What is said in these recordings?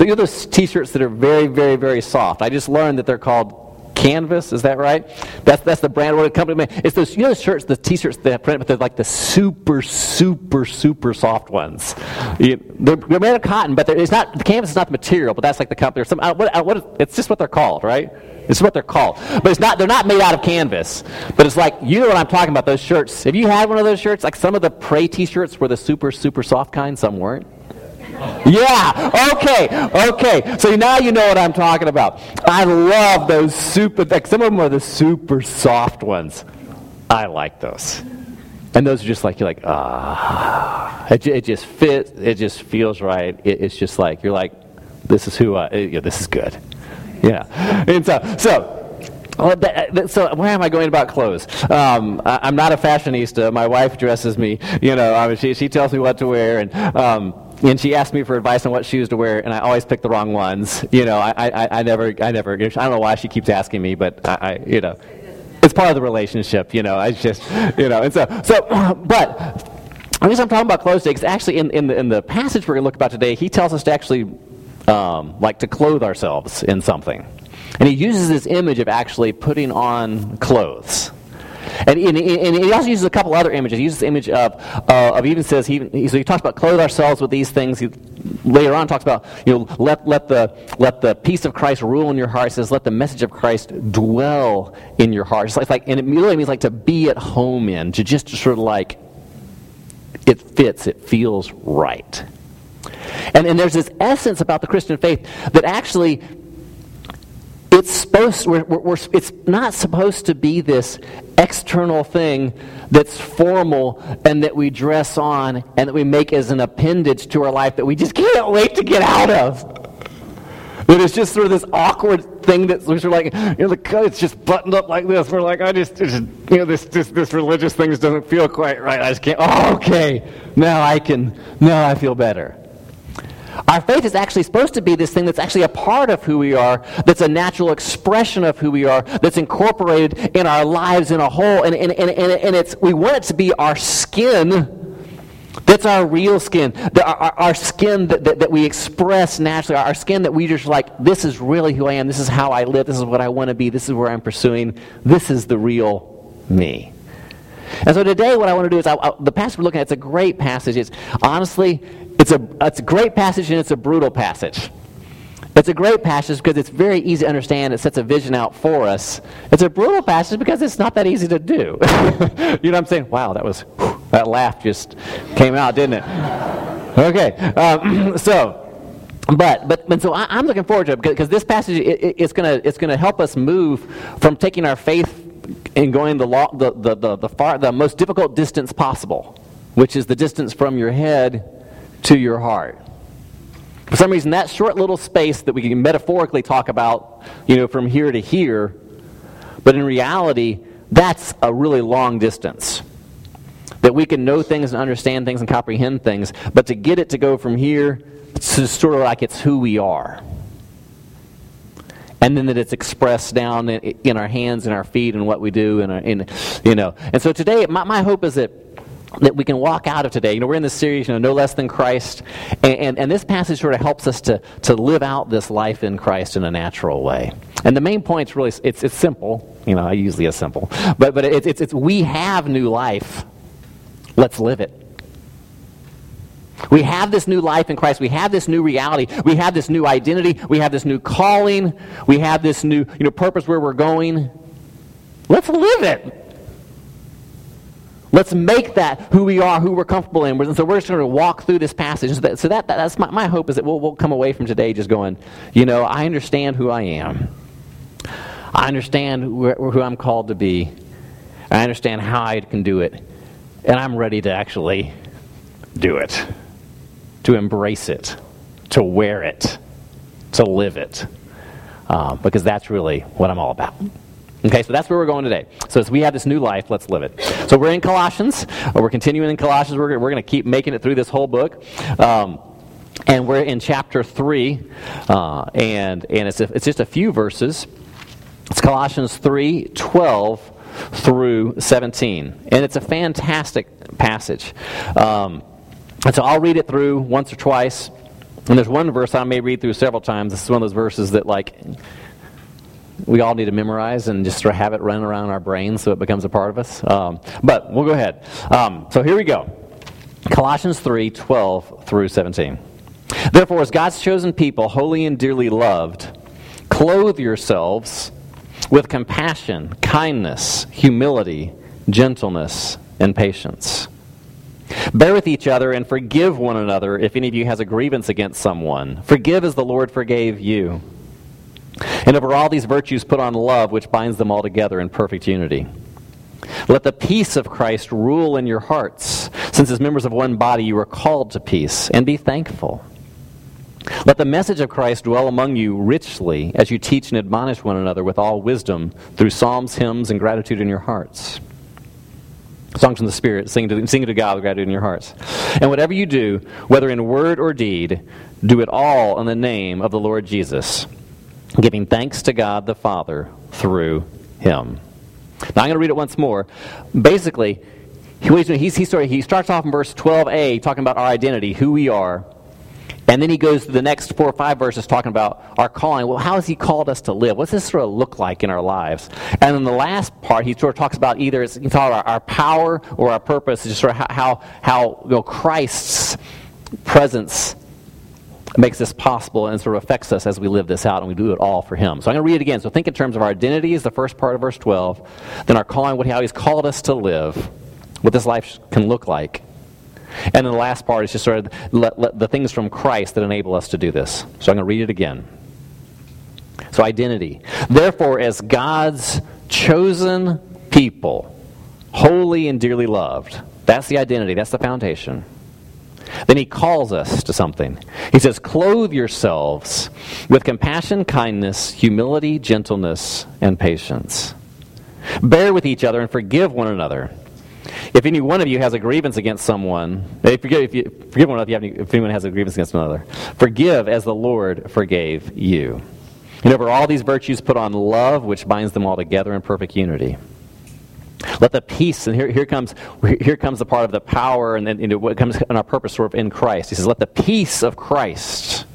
You know those t-shirts that are very, very, very soft. I just learned that they're called Canvas, is that right? That's that's the brand or the company. It's those you know those shirts, the t-shirts that print, but they're like the super, super, super soft ones. You, they're, they're, made of cotton, but it's not the canvas is not the material, but that's like the company or some. Uh, what, uh, what, it's just what they're called, right? It's what they're called. But it's not they're not made out of canvas. But it's like you know what I'm talking about, those shirts. Have you had one of those shirts? Like some of the Prey t-shirts were the super, super soft kind, some weren't. Yeah, okay, okay. So now you know what I'm talking about. I love those super, like some of them are the super soft ones. I like those. And those are just like, you're like, ah. It, it just fits, it just feels right. It, it's just like, you're like, this is who I, yeah, this is good. Yeah. And so, so so where am I going about clothes? Um, I, am not a fashionista. My wife dresses me. You know, I mean, she she tells me what to wear, and um, and she asked me for advice on what shoes to wear, and I always pick the wrong ones. You know, I, I, I never, I never. I don't know why she keeps asking me, but I, I, you know, it's part of the relationship. You know, I just, you know, and so, so, but. The reason I'm talking about clothes today actually in, in, the, in the passage we're going to look about today, he tells us to actually um, like to clothe ourselves in something. And he uses this image of actually putting on clothes. And, and, and, he also uses a couple other images. He uses the image of, uh, of even says, he, so he talks about clothe ourselves with these things. He later on talks about, you know, let, let, the, let the peace of Christ rule in your heart. He says, let the message of Christ dwell in your heart. It's like, like, and it really means like to be at home in, to just sort of like, it fits, it feels right. And, and there's this essence about the Christian faith that actually it's supposed we're, we're, it's not supposed to be this external thing that's formal and that we dress on and that we make as an appendage to our life that we just can't wait to get out of that it's just sort of this awkward thing that we're sort of like, you know, the cut it's just buttoned up like this. We're like, I just, just you know, this, this, this religious thing just doesn't feel quite right. I just can't. Oh, okay, now I can. Now I feel better. Our faith is actually supposed to be this thing that's actually a part of who we are, that's a natural expression of who we are, that's incorporated in our lives in a whole. And, and, and, and it's, we want it to be our skin. That's our real skin. The, our, our, skin that, that, that, we express naturally. Our skin that we just like, this is really who I am. This is how I live. This is what I want to be. This is where I'm pursuing. This is the real me. And so today, what I want to do is, I, I, the passage we're looking at, it's a great passage. It's honestly, it's a, it's a great passage and it's a brutal passage. It's a great passage because it's very easy to understand. It sets a vision out for us. It's a brutal passage because it's not that easy to do. you know what I'm saying? Wow, that was, whew, that laugh just came out, didn't it? Okay, um, so but but, but so I, am looking forward to it because this passage it, it, it's gonna it's gonna help us move from taking our faith and going the, law, the, the, the, the, far, the most difficult distance possible, which is the distance from your head to your heart. For some reason, that short little space that we can metaphorically talk about, you know, from here to here, but in reality, that's a really long distance. That we can know things and understand things and comprehend things, but to get it to go from here to sort of like it's who we are and then that it's expressed down in, in, our hands and our feet and what we do and, uh, in, you know and so today my, my hope is that that we can walk out of today. You know, we're in this series, you know, No Less Than Christ, and, and, and, this passage sort of helps us to, to live out this life in Christ in a natural way. And the main point is really, it's, it's simple. You know, I usually is simple. But, but it's, it's, it's we have new life. Let's live it. We have this new life in Christ. We have this new reality. We have this new identity. We have this new calling. We have this new you know, purpose where we're going. Let's live it. Let's make that who we are, who we're comfortable in. And so we're just going to walk through this passage. So, that, so that, that's my, my hope is that we'll, we'll come away from today just going, you know, I understand who I am. I understand who, who I'm called to be. I understand how I can do it. And I'm ready to actually do it to embrace it, to wear it, to live it, uh, because that's really what I'm all about. Okay, so that's where we're going today. So as we have this new life, let's live it. So we're in Colossians. We're continuing in Colossians. We're, we're going to keep making it through this whole book. Um, and we're in chapter 3, uh, and, and it's, a, it's just a few verses. It's Colossians 3 12 through 17. And it's a fantastic passage. Um, and so I'll read it through once or twice, And there's one verse I may read through several times. This is one of those verses that, like, we all need to memorize and just sort of have it run around our brains so it becomes a part of us. Um, but we'll go ahead. Um, so here we go Colossians 3 12 through 17. Therefore, as God's chosen people, holy and dearly loved, clothe yourselves with compassion, kindness, humility, gentleness, and patience. Bear with each other and forgive one another if any of you has a grievance against someone. Forgive as the Lord forgave you. And over all these virtues, put on love, which binds them all together in perfect unity. Let the peace of Christ rule in your hearts, since as members of one body you are called to peace, and be thankful. Let the message of Christ dwell among you richly as you teach and admonish one another with all wisdom through psalms, hymns, and gratitude in your hearts. Songs from the Spirit, sing to, sing to God with gratitude in your hearts. And whatever you do, whether in word or deed, do it all in the name of the Lord Jesus giving thanks to God the Father through him. Now I'm going to read it once more. Basically, he, he starts off in verse 12a talking about our identity, who we are. And then he goes to the next four or five verses talking about our calling. Well, how has he called us to live? What's this sort of look like in our lives? And then the last part, he sort of talks about either it's talk about our power or our purpose, just sort of how, how you know, Christ's presence makes this possible and sort of affects us as we live this out and we do it all for Him. So I'm going to read it again. So think in terms of our identity is the first part of verse 12, then our calling, what, how He's called us to live, what this life can look like. And then the last part is just sort of let, let the things from Christ that enable us to do this. So I'm going to read it again. So, identity. Therefore, as God's chosen people, holy and dearly loved, that's the identity, that's the foundation. Then he calls us to something. He says, Clothe yourselves with compassion, kindness, humility, gentleness, and patience. Bear with each other and forgive one another. If any one of you has a grievance against someone, if, forgive, if you forgive one another, if, any, if anyone has a grievance against another, forgive as the Lord forgave you. And over all these virtues, put on love, which binds them all together in perfect unity. Let the peace, and here, here comes here comes the part of the power, and then what comes in our purpose sort of in Christ. He says, "Let the peace of Christ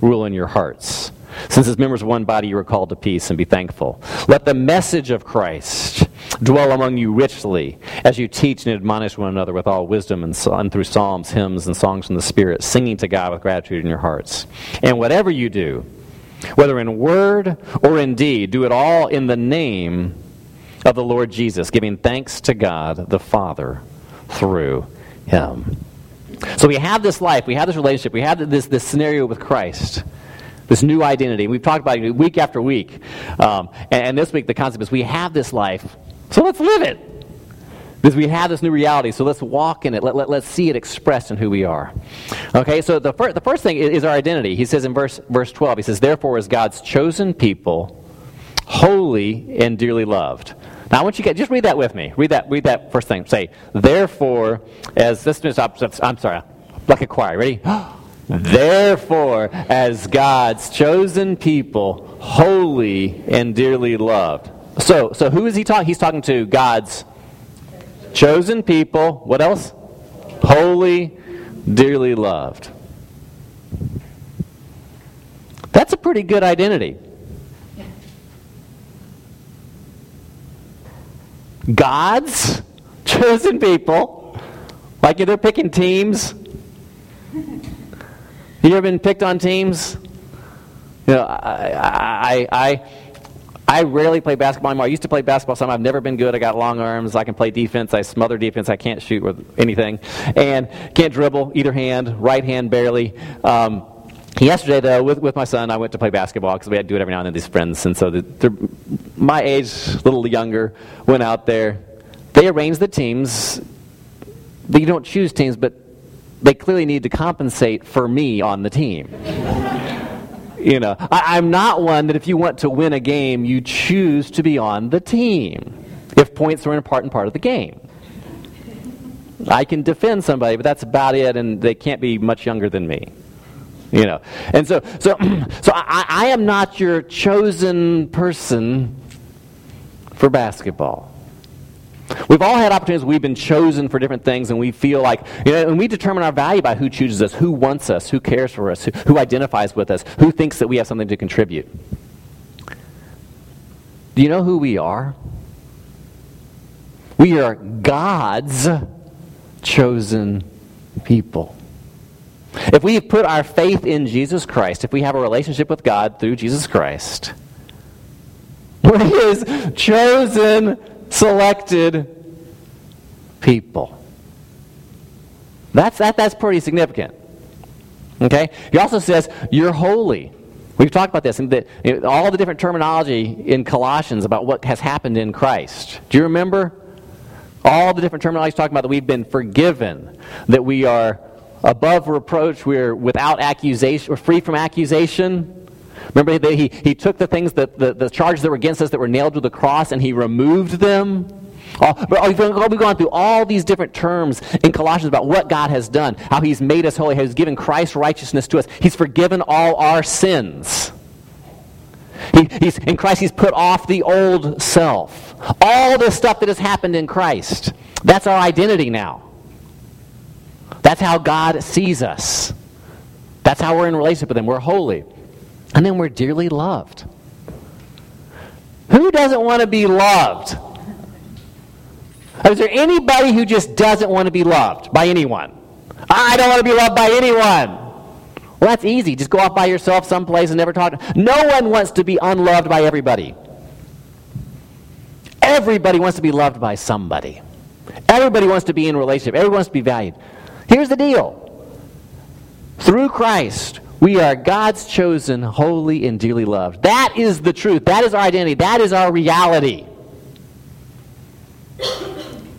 rule in your hearts." Since as members of one body you are called to peace and be thankful. Let the message of Christ dwell among you richly as you teach and admonish one another with all wisdom and, and through psalms, hymns, and songs from the Spirit, singing to God with gratitude in your hearts. And whatever you do, whether in word or in deed, do it all in the name of the Lord Jesus, giving thanks to God the Father through him. So we have this life, we have this relationship, we have this, this scenario with Christ, this new identity. We've talked about it week after week. Um, and, and this week, the concept is we have this life, so let's live it. Because we have this new reality, so let's walk in it. Let, let, let's see it expressed in who we are. Okay, so the, fir- the first thing is, is our identity. He says in verse, verse 12, he says, Therefore, as God's chosen people, holy and dearly loved. Now I want you to just read that with me. Read that. Read that first thing. Say, therefore, as this is. I'm sorry, like a choir. Ready? therefore, as God's chosen people, holy and dearly loved. So, so who is he talking? He's talking to God's chosen people. What else? Holy, dearly loved. That's a pretty good identity. God's chosen people, like they're picking teams. You ever been picked on teams? You know, I, I, I, I rarely play basketball anymore. I used to play basketball some. I've never been good. I got long arms. I can play defense. I smother defense. I can't shoot with anything. And can't dribble either hand, right hand barely. Um, Yesterday, though, with, with my son, I went to play basketball because we had to do it every now and then, these friends. And so the, they're my age, a little younger, went out there. They arranged the teams. But you don't choose teams, but they clearly need to compensate for me on the team. you know, I, I'm not one that if you want to win a game, you choose to be on the team if points are an important part of the game. I can defend somebody, but that's about it, and they can't be much younger than me you know. And so, so, so I, I am not your chosen person for basketball. We've all had opportunities. We've been chosen for different things, and we feel like, you know, and we determine our value by who chooses us, who wants us, who cares for us, who, who identifies with us, who thinks that we have something to contribute. Do you know who we are? We are God's chosen people. If we have put our faith in Jesus Christ, if we have a relationship with God through Jesus Christ, we're His chosen, selected people. That's, that, that's pretty significant. Okay? He also says, You're holy. We've talked about this, and that, you know, all the different terminology in Colossians about what has happened in Christ. Do you remember? All the different terminology talking about that we've been forgiven, that we are above reproach, we're without accusation, we're free from accusation. Remember, he, he took the things, that, the, the charges that were against us that were nailed to the cross, and he removed them. All, we've gone through all these different terms in Colossians about what God has done, how He's made us holy, how He's given Christ's righteousness to us. He's forgiven all our sins. He, he's, in Christ, He's put off the old self. All the stuff that has happened in Christ. That's our identity now. That's how God sees us. That's how we're in relationship with Him. We're holy. And then we're dearly loved. Who doesn't want to be loved? Is there anybody who just doesn't want to be loved by anyone? I don't want to be loved by anyone. Well, that's easy. Just go off by yourself someplace and never talk. No one wants to be unloved by everybody. Everybody wants to be loved by somebody. Everybody wants to be in relationship. Everyone wants to be valued. Here's the deal. Through Christ, we are God's chosen, holy, and dearly loved. That is the truth. That is our identity. That is our reality.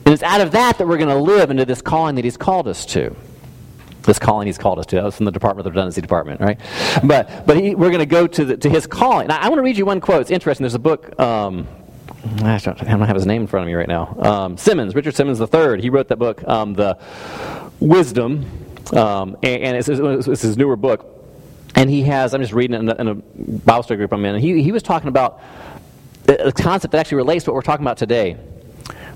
And it's out of that that we're going to live into this calling that He's called us to. This calling He's called us to. That was from the Department of the Redundancy Department, right? But, but he, we're going to go to, the, to His calling. Now, I want to read you one quote. It's interesting. There's a book. Um, I don't, I don't have his name in front of me right now. Um, Simmons, Richard Simmons III. He wrote that book, um, The Wisdom, um, and, and it's, it's, his newer book. And he has, I'm just reading it in a, in a Bible study group I'm in, he, he was talking about a concept that actually relates to what we're talking about today.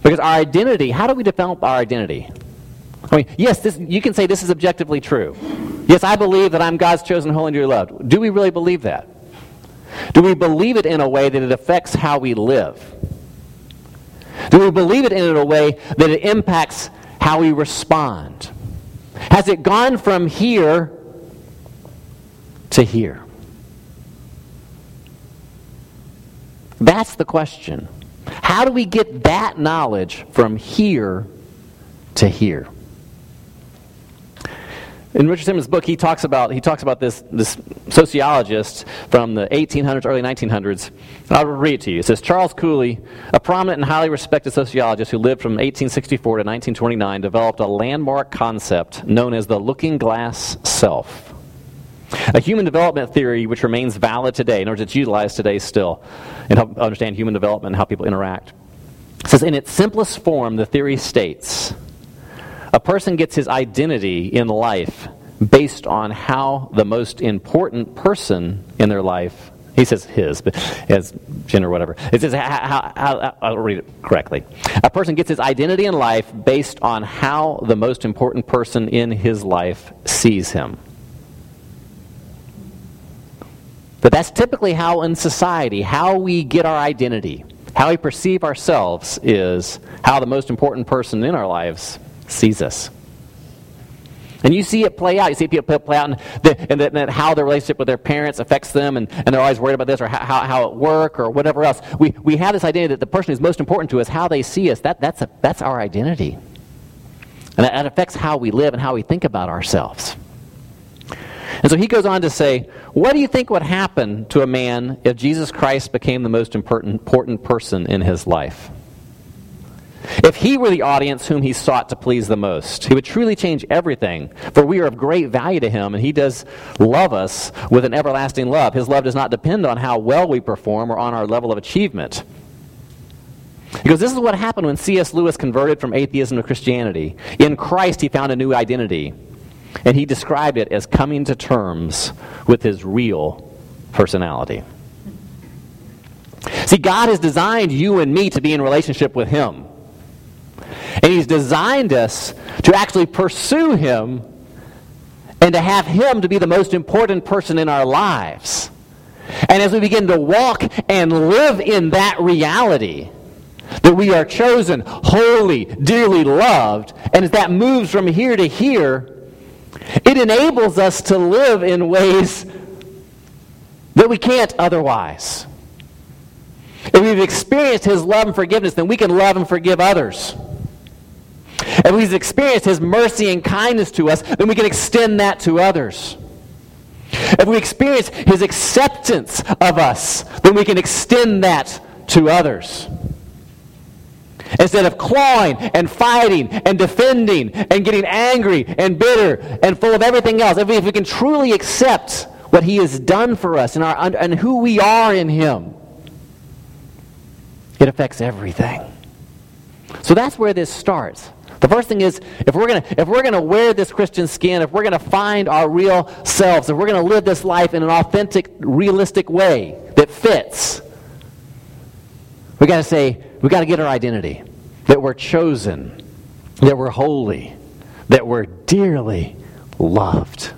Because our identity, how do we develop our identity? I mean, yes, this, you can say this is objectively true. Yes, I believe that I'm God's chosen, holy, and dearly loved. Do we really believe that? Do we believe it in a way that it affects how we live? Do we believe it in a way that it impacts how we respond? Has it gone from here to here? That's the question. How do we get that knowledge from here to here? In Richard Simmons' book, he talks about he talks about this this sociologist from the 1800s, early 1900s. I'll read it to you. It says Charles Cooley, a prominent and highly respected sociologist who lived from 1864 to 1929, developed a landmark concept known as the looking glass self. A human development theory which remains valid today, in order it's utilized today still, and help understand human development and how people interact. It says, in its simplest form, the theory states a person gets his identity in life based on how the most important person in their life he says his, but as gender, or whatever. It says, how, how, how, I'll read it correctly. A person gets his identity in life based on how the most important person in his life sees him. But that's typically how in society, how we get our identity, how we perceive ourselves is how the most important person in our lives sees us. And you see it play out. You see people play out, and, the, how their relationship with their parents affects them, and, and they're always worried about this, or how, how, it work, or whatever else. We, we have this idea that the person who's most important to us, how they see us, that, that's, a, that's our identity. And that, that affects how we live and how we think about ourselves. And so he goes on to say, What do you think would happen to a man if Jesus Christ became the most important person in his life? If he were the audience whom he sought to please the most, he would truly change everything. For we are of great value to him, and he does love us with an everlasting love. His love does not depend on how well we perform or on our level of achievement. Because this is what happened when C.S. Lewis converted from atheism to Christianity. In Christ, he found a new identity. And he described it as coming to terms with his real personality. See, God has designed you and me to be in relationship with him. And He's designed us to actually pursue Him and to have Him to be the most important person in our lives. And as we begin to walk and live in that reality, that we are chosen, holy, dearly loved, and as that moves from here to here, it enables us to live in ways that we can't otherwise. If we've experienced His love and forgiveness, then we can love and forgive others. If we've experienced His mercy and kindness to us, then we can extend that to others. If we experience His acceptance of us, then we can extend that to others. Instead of clawing and fighting and defending and getting angry and bitter and full of everything else, if we, if we can truly accept what He has done for us and, our, and who we are in Him, it affects everything. So that's where this starts. The first thing is if we're to if we're to wear this Christian skin, if we're to find our real selves, if we're to live this life in an authentic, realistic way that fits, we got to say we got to get our identity that we're chosen, that we're holy, that we're dearly loved.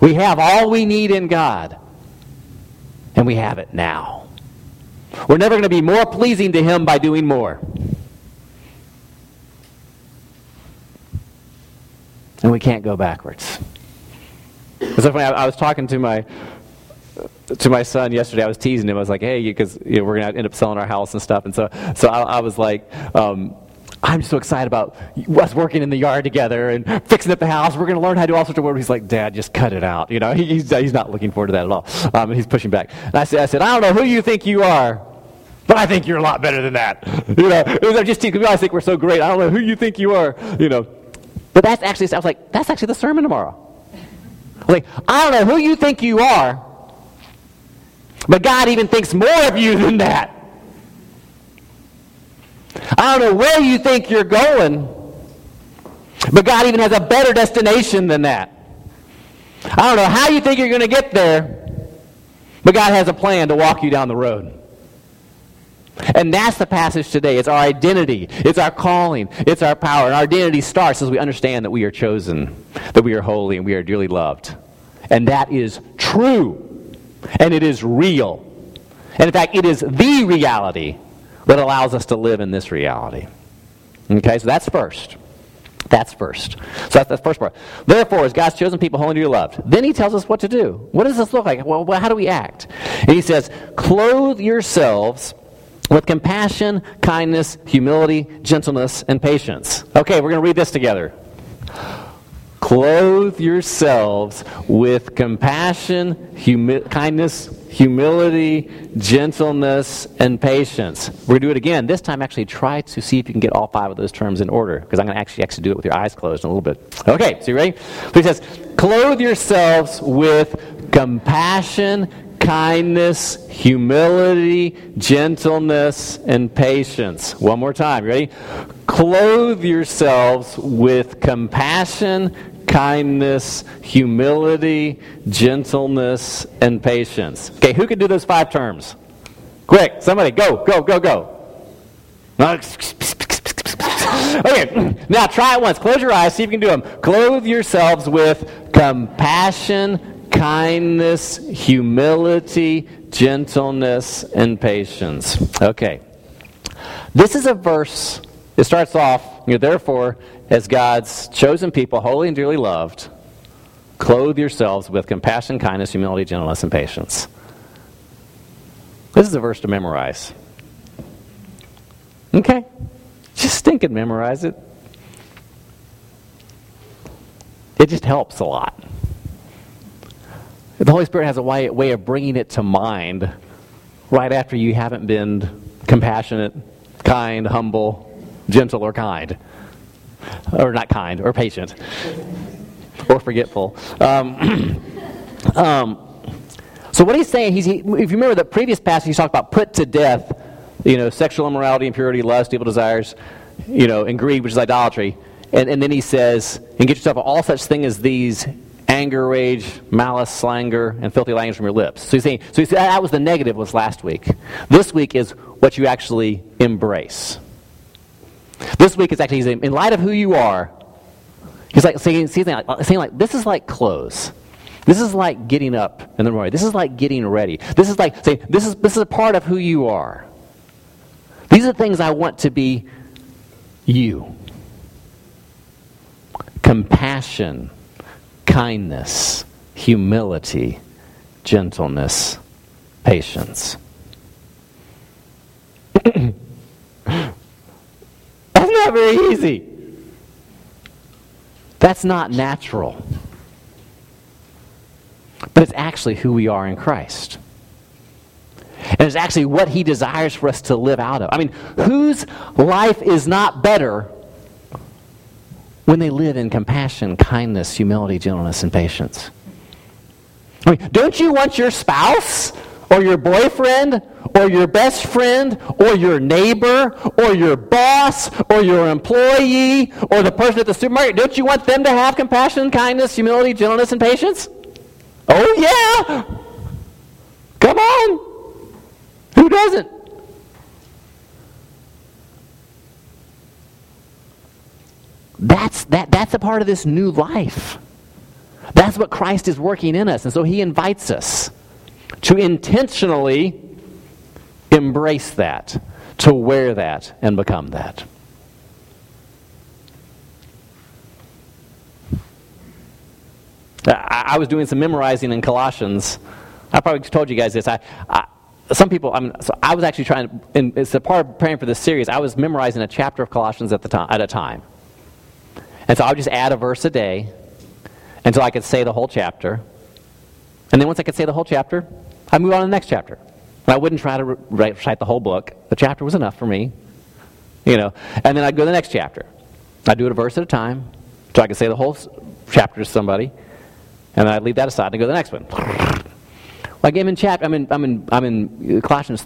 We have all we need in God, and we have it now. We're never going to be more pleasing to Him by doing more. And we can't go backwards. It's So funny. I, was talking to my to my son yesterday. I was teasing him. I was like, "Hey, because you know, we're gonna end up selling our house and stuff." And so, so I, I was like. Um, I'm so excited about us working in the yard together and fixing up the house. We're going to learn how to do all sorts of work. He's like, Dad, just cut it out. You know, he, he's, he's not looking forward to that at all. Um, and he's pushing back. And I said, I said, I don't know who you think you are, but I think you're a lot better than that. You know, it was just because I think we're so great. I don't know who you think you are. You know, but that's actually, I was like, that's actually the sermon tomorrow. I like, I don't know who you think you are, but God even thinks more of you than that. I don't know where you think you're going, but God even has a better destination than that. I don't know how you think you're going to get there, but God has a plan to walk you down the road. And that's the passage today. It's our identity, it's our calling, it's our power. And our identity starts as we understand that we are chosen, that we are holy, and we are dearly loved. And that is true, and it is real. And in fact, it is the reality that allows us to live in this reality. Okay, so that's first. That's first. So that's the first part. Therefore, as God's chosen people, holy and dearly loved. Then he tells us what to do. What does this look like? Well, how do we act? And he says, clothe yourselves with compassion, kindness, humility, gentleness, and patience. Okay, we're going to read this together. Clothe yourselves with compassion, humi- kindness, humility, gentleness, and patience. We're going to do it again. This time, actually, try to see if you can get all five of those terms in order, because I'm going to actually, actually do it with your eyes closed in a little bit. Okay, so you ready? So he says, Clothe yourselves with compassion, kindness, humility, gentleness, and patience. One more time. Ready? Clothe yourselves with compassion, kindness, humility, gentleness, and patience. Okay, who can do those five terms? Quick, somebody, go, go, go, go. Okay, now try it once. Close your eyes, see if you can do them. Clothe yourselves with compassion, kindness, humility, gentleness, and patience. Okay. This is a verse, it starts off, you therefore, as God's chosen people, holy and dearly loved, clothe yourselves with compassion, kindness, humility, gentleness, and patience. This is a verse to memorize. Okay? Just think and memorize it. It just helps a lot. The Holy Spirit has a way, of bringing it to mind right after you haven't been compassionate, kind, humble, gentle, or kind. Or not kind, or patient, or forgetful. Um, um, so what he's saying, he's, he, if you remember the previous passage, he talked about put to death, you know, sexual immorality, impurity, lust, evil desires, you know, and greed, which is idolatry. And, and then he says, and get yourself all such thing as these anger, rage, malice, slander, and filthy language from your lips. So he's saying, so he's, that was the negative was last week. This week is what you actually embrace. This week is actually in light of who you are, he's like saying, saying, like, saying like, this is like clothes. This is like getting up in the morning. This is like getting ready. This is like saying, this is, this is a part of who you are. These are things I want to be you. Compassion, kindness, humility, gentleness, patience. That's not very easy. That's not natural. But it's actually who we are in Christ. And it's actually what he desires for us to live out of. I mean, whose life is not better when they live in compassion, kindness, humility, gentleness, and patience? I mean, don't you want your spouse or your boyfriend or your best friend or your neighbor or your boss or your employee or the person at the supermarket, don't you want them to have compassion, kindness, humility, gentleness, and patience? Oh, yeah! Come on! Who doesn't? That's, that, that's a part of this new life. That's what Christ is working in us. And so he invites us to intentionally embrace that, to wear that, and become that. I, I was doing some memorizing in Colossians. I probably told you guys this. I, I some people, I, mean, so I was actually trying, and it's a part of preparing for this series. I was memorizing a chapter of Colossians at the time, at a time, and so I would just add a verse a day until I could say the whole chapter. And then once I could say the whole chapter, I'd move on to the next chapter. I wouldn't try to recite the whole book. The chapter was enough for me, you know. And then I'd go to the next chapter. I'd do it a verse at a time, so I could say the whole chapter to somebody, and then I'd leave that aside and go to the next one. Like I'm in chapter, I'm in, I'm in, I'm in uh, Colossians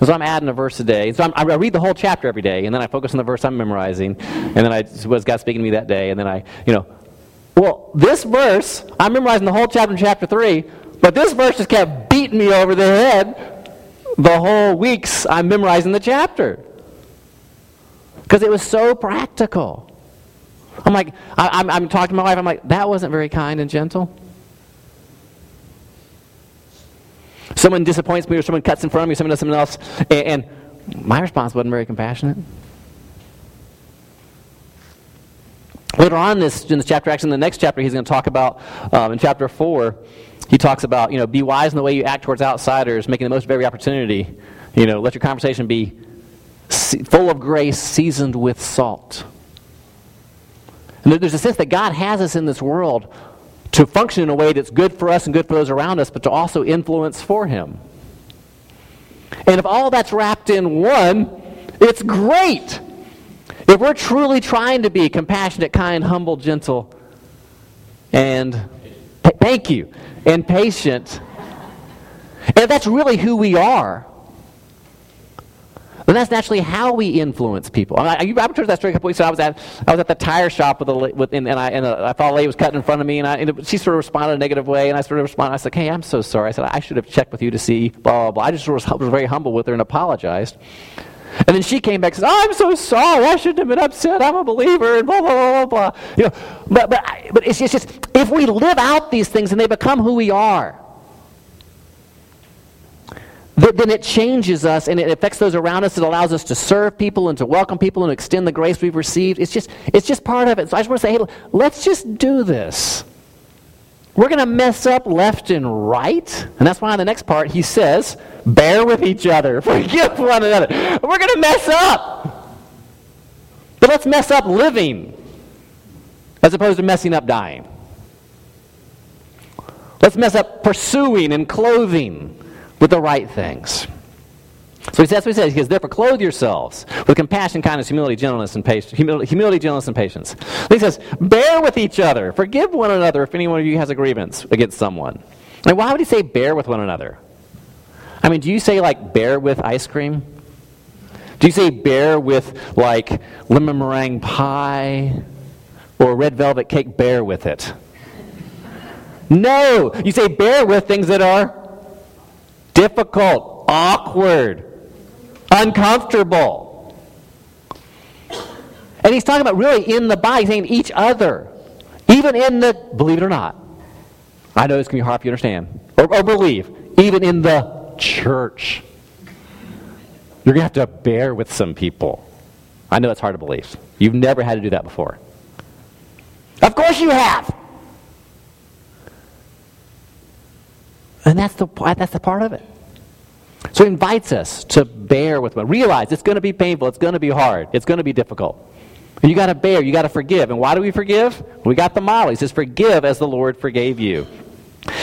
So I'm adding a verse a day. So I'm, i read the whole chapter every day, and then I focus on the verse I'm memorizing, and then I was God speaking to me that day, and then I, you know, well, this verse I'm memorizing the whole chapter in chapter three, but this verse just kept beating me over the head the whole weeks I'm memorizing the chapter because it was so practical. I'm like, I, I'm talking to my wife. I'm like, that wasn't very kind and gentle. Someone disappoints me, or someone cuts in front of me, or someone does something else, and, and my response wasn't very compassionate. Later on in this, in this chapter, actually in the next chapter, he's going to talk about, um, in chapter 4, he talks about, you know, be wise in the way you act towards outsiders, making the most of every opportunity. You know, let your conversation be full of grace, seasoned with salt. And there's a sense that God has us in this world to function in a way that's good for us and good for those around us, but to also influence for Him. And if all that's wrapped in one, it's great. If we're truly trying to be compassionate, kind, humble, gentle, and thank you, and patient, and that's really who we are, and that's naturally how we influence people. I, I, I told that story a couple weeks ago. I was at I was at the tire shop with a with, and, and I and a, I thought a lady was cutting in front of me, and, I, and she sort of responded in a negative way, and I sort of responded. I said, "Hey, I'm so sorry." I said, "I should have checked with you to see blah blah blah." I just sort was, was very humble with her and apologized. And then she came back and said, oh, I'm so sorry. I shouldn't have been upset. I'm a believer, and blah, blah, blah, blah, blah. You know, but, but, but it's, it's just, if we live out these things and they become who we are, then it changes us and it affects those around us. It allows us to serve people and to welcome people and extend the grace we've received. It's just, it's just part of it. So I just want to say, hey, let's just do this. We're going to mess up left and right. And that's why in the next part he says, bear with each other, forgive one another. We're going to mess up. But let's mess up living as opposed to messing up dying. Let's mess up pursuing and clothing with the right things. So that's what he says. He says, therefore, clothe yourselves with compassion, kindness, humility, gentleness, and patience. Humility, humility, gentleness, and patience. he says, bear with each other. Forgive one another if any one of you has a grievance against someone. Like, why would he say bear with one another? I mean, do you say, like, bear with ice cream? Do you say bear with, like, lemon meringue pie or red velvet cake? Bear with it. No! You say bear with things that are difficult, awkward, uncomfortable. And he's talking about really in the body, saying each other. Even in the, believe it or not, I know this can be hard for you to understand or, or believe, even in the church. You're going to have to bear with some people. I know it's hard to believe. You've never had to do that before. Of course you have. And that's the, that's the part of it. So he invites us to bear with one. Realize it's going to be painful. It's going to be hard. It's going to be difficult. And you got to bear. You got to forgive. And why do we forgive? We got the model. He says, forgive as the Lord forgave you.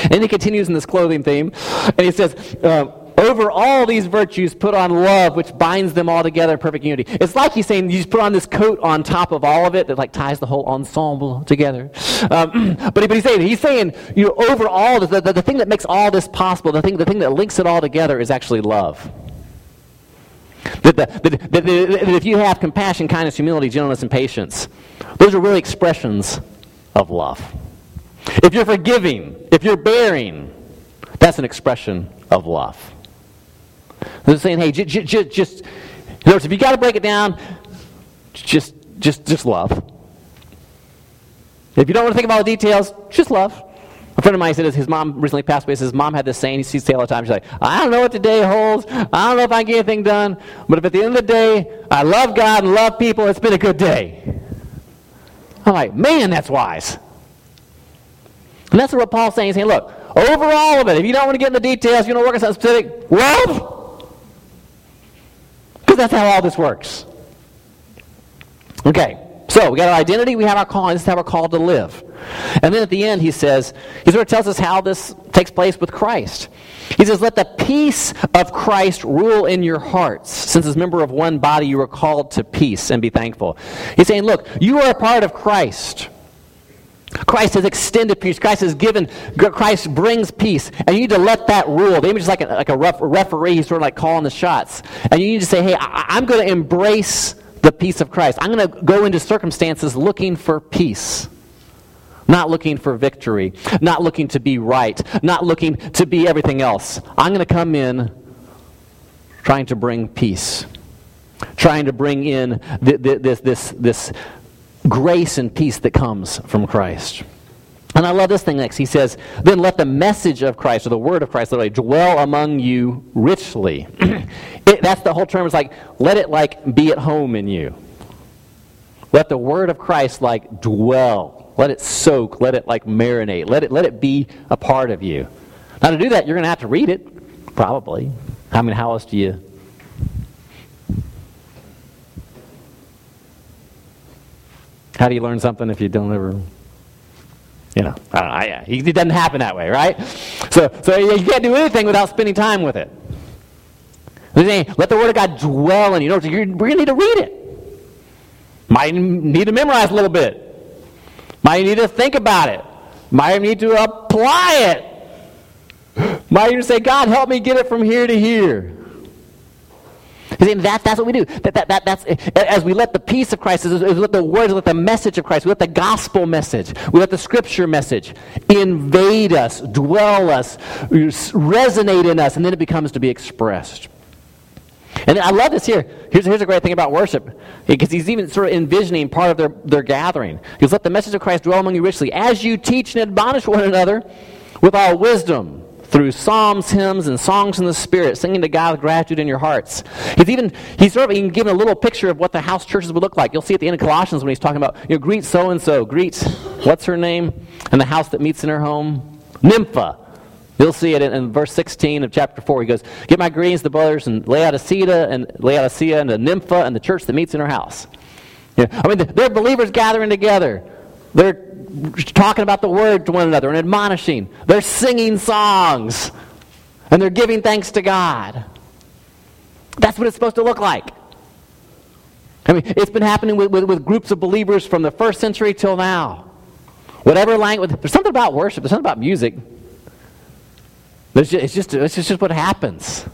And he continues in this clothing theme. And he says, uh, over all these virtues, put on love, which binds them all together in perfect unity. It's like he's saying you just put on this coat on top of all of it that like ties the whole ensemble together. Um, but, but he's saying he's saying you know over all the, the, the thing that makes all this possible, the thing the thing that links it all together is actually love. That, that, that, that, if you have compassion, kindness, humility, gentleness, and patience, those are really expressions of love. If you're forgiving, if you're bearing, that's an expression of love. They're saying, hey, j- j- j- just, in other words, if you got to break it down, just, just, just love. If you don't want to think about all the details, just love. A friend of mine said his mom recently passed away. His mom had this saying, he sees say all the time. She's like, I don't know what the day holds. I don't know if I can get anything done. But if at the end of the day, I love God and love people, it's been a good day. I'm like, man, that's wise. And that's what Paul's saying. He's saying, look, over all of it, if you don't want to get in the details, you don't work on something specific, love because that's how all this works. Okay, so we got our identity, we have our calling, this is how we're called to live. And then at the end, he says, he sort of tells us how this takes place with Christ. He says, Let the peace of Christ rule in your hearts. Since as member of one body, you are called to peace and be thankful. He's saying, Look, you are a part of Christ. Christ has extended peace. Christ has given, Christ brings peace. And you need to let that rule. The image is like a, like a ref, referee, sort of like calling the shots. And you need to say, hey, I, I'm going to embrace the peace of Christ. I'm going to go into circumstances looking for peace. Not looking for victory. Not looking to be right. Not looking to be everything else. I'm going to come in trying to bring peace. Trying to bring in this, this, this grace and peace that comes from Christ. And I love this thing next. He says, Then let the message of Christ, or the word of Christ, literally, dwell among you richly. it, that's the whole term. It's like, let it like be at home in you. Let the word of Christ like dwell. Let it soak. Let it like marinate. Let it, let it be a part of you. Now, to do that, you're going to have to read it, probably. I mean, how else do you How do you learn something if you don't ever, you know, I don't know, I, it doesn't happen that way, right? So, so you can't do anything without spending time with it. Let the Word of God dwell in you. We're going to need to read it. Might need to memorize a little bit. Might need to think about it. Might need to apply it. Might even say, God, help me get it from here to here. That, that's what we do. That, that, that, that's, as we let the peace of Christ, as we let the words, let the message of Christ, we let the gospel message, we let the scripture message invade us, dwell us, resonate in us, and then it becomes to be expressed. And I love this here. Here's, here's a great thing about worship, because he's even sort of envisioning part of their, their gathering. He's let the message of Christ dwell among you richly, as you teach and admonish one another with all wisdom through psalms, hymns, and songs in the Spirit, singing to God with gratitude in your hearts. He's even he's sort of even given a little picture of what the house churches would look like. You'll see at the end of Colossians when he's talking about, you know, greet so and so, greet what's her name, and the house that meets in her home, Nympha. You'll see it in, in, verse 16 of chapter 4. He goes, Give my greetings to the brothers and Laodicea and Laodicea and the Nympha and the church that meets in her house. Yeah. I mean, they're believers gathering together. They're talking about the word to one another and admonishing. They're singing songs. And they're giving thanks to God. That's what it's supposed to look like. I mean, it's been happening with, with, with groups of believers from the first century till now. Whatever language, there's something about worship, there's something about music. Just, it's, just, it's just what happens.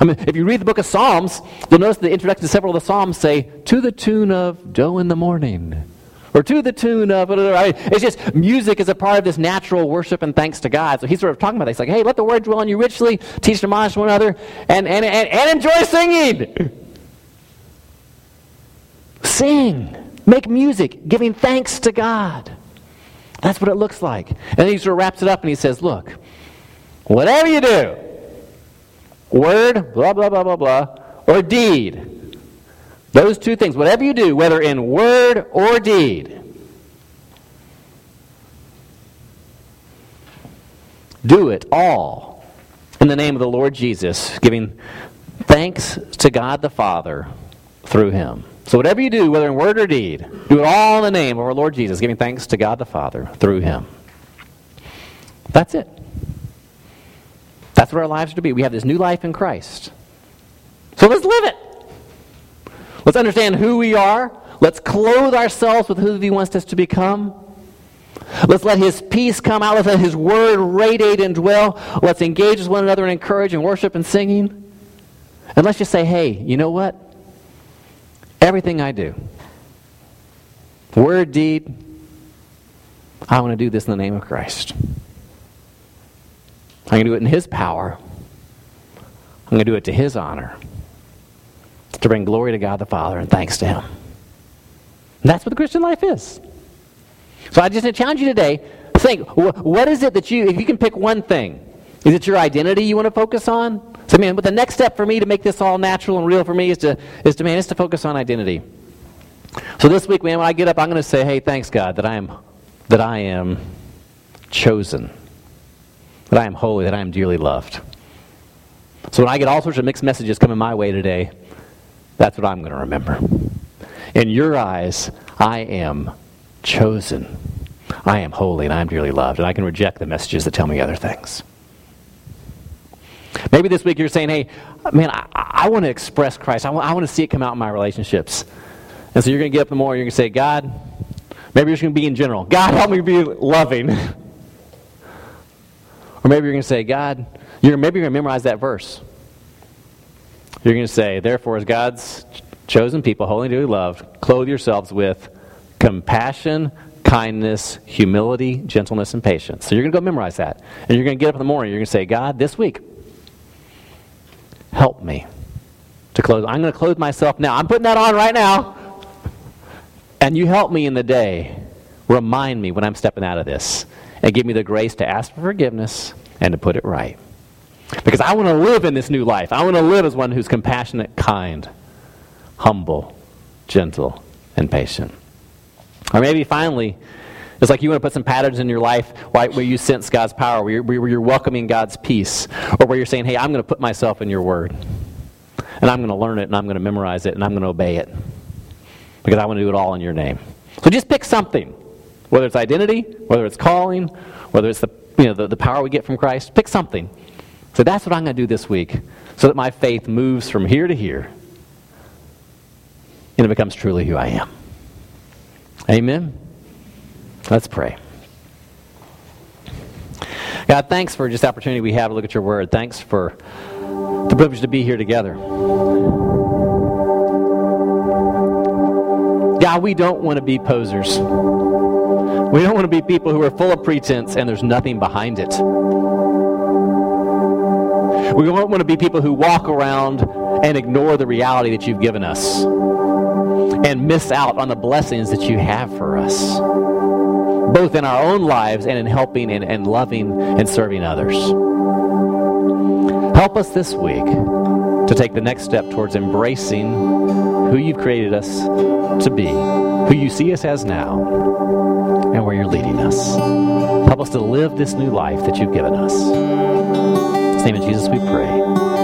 I mean, if you read the book of Psalms, you'll notice the introduction to several of the Psalms say, to the tune of Doe in the Morning or to the tune of, it's just music is a part of this natural worship and thanks to God. So he's sort of talking about. He's like, hey, let the word dwell in you richly, teach and admonish one another, and, and, and, and enjoy singing. Sing. Make music, giving thanks to God. That's what it looks like. And he sort of wraps it up and he says, Look, whatever you do, word, blah, blah, blah, blah, blah, or deed, those two things, whatever you do, whether in word or deed, do it all in the name of the Lord Jesus, giving thanks to God the Father through him. So, whatever you do, whether in word or deed, do it all in the name of our Lord Jesus, giving thanks to God the Father through him. That's it. That's what our lives are to be. We have this new life in Christ. So, let's live it. Let's understand who we are. Let's clothe ourselves with who He wants us to become. Let's let His peace come out. Let's let His word radiate and dwell. Let's engage with one another in encourage and worship and singing. And let's just say, hey, you know what? Everything I do, word, deed, I want to do this in the name of Christ. I'm going to do it in His power. I'm going to do it to His honor, to bring glory to God the Father and thanks to Him. And that's what the Christian life is. So I just challenge you today think what is it that you, if you can pick one thing, is it your identity you want to focus on? So, man, but the next step for me to make this all natural and real for me is to, is to man, is to focus on identity. So this week, man, when I get up, I'm going to say, hey, thanks, God, that I am, that I am chosen, that I am holy, that I am dearly loved. So when I get all sorts of mixed messages coming my way today, that's what I'm going to remember. In your eyes, I am chosen. I am holy and I am dearly loved, and I can reject the messages that tell me other things. Maybe this week you're saying, hey, man, I, I want to express Christ. I want, want to see it come out in my relationships. And so you're going to get up in the morning, you're going to say, God, maybe you're just going to be in general. God, help me be loving. or maybe you're going to say, God, you're, maybe you're going to memorize that verse. You're going to say, therefore, as God's chosen people, holy and dearly loved, clothe yourselves with compassion, kindness, humility, gentleness, and patience. So you're going to go memorize that. And you're going to get up in the morning, you're going to say, God, this week, help me to clothe. I'm going to clothe myself now. I'm putting that on right now. And you help me in the day. Remind me when I'm stepping out of this. And give me the grace to ask for forgiveness and to put it right. Because I want to live in this new life. I want to live as one who's compassionate, kind, humble, gentle, and patient. Or maybe finally, it's like you want to put some patterns in your life where you sense God's power, where you're, where you're welcoming God's peace, or where you're saying, hey, I'm going to put myself in your word. And I'm going to learn it, and I'm going to memorize it, and I'm going to obey it. Because I want to do it all in your name. So just pick something, whether it's identity, whether it's calling, whether it's the, you know, the, the power we get from Christ. Pick something. So that's what I'm going to do this week, so that my faith moves from here to here, and it becomes truly who I am. Amen. Let's pray. God, thanks for just the opportunity we have to look at your word. Thanks for the privilege to be here together. God, we don't want to be posers. We don't want to be people who are full of pretense and there's nothing behind it. We don't want to be people who walk around and ignore the reality that you've given us and miss out on the blessings that you have for us both in our own lives and in helping and, and loving and serving others. Help us this week to take the next step towards embracing who you've created us to be, who you see us as now, and where you're leading us. Help us to live this new life that you've given us. Name of Jesus we pray.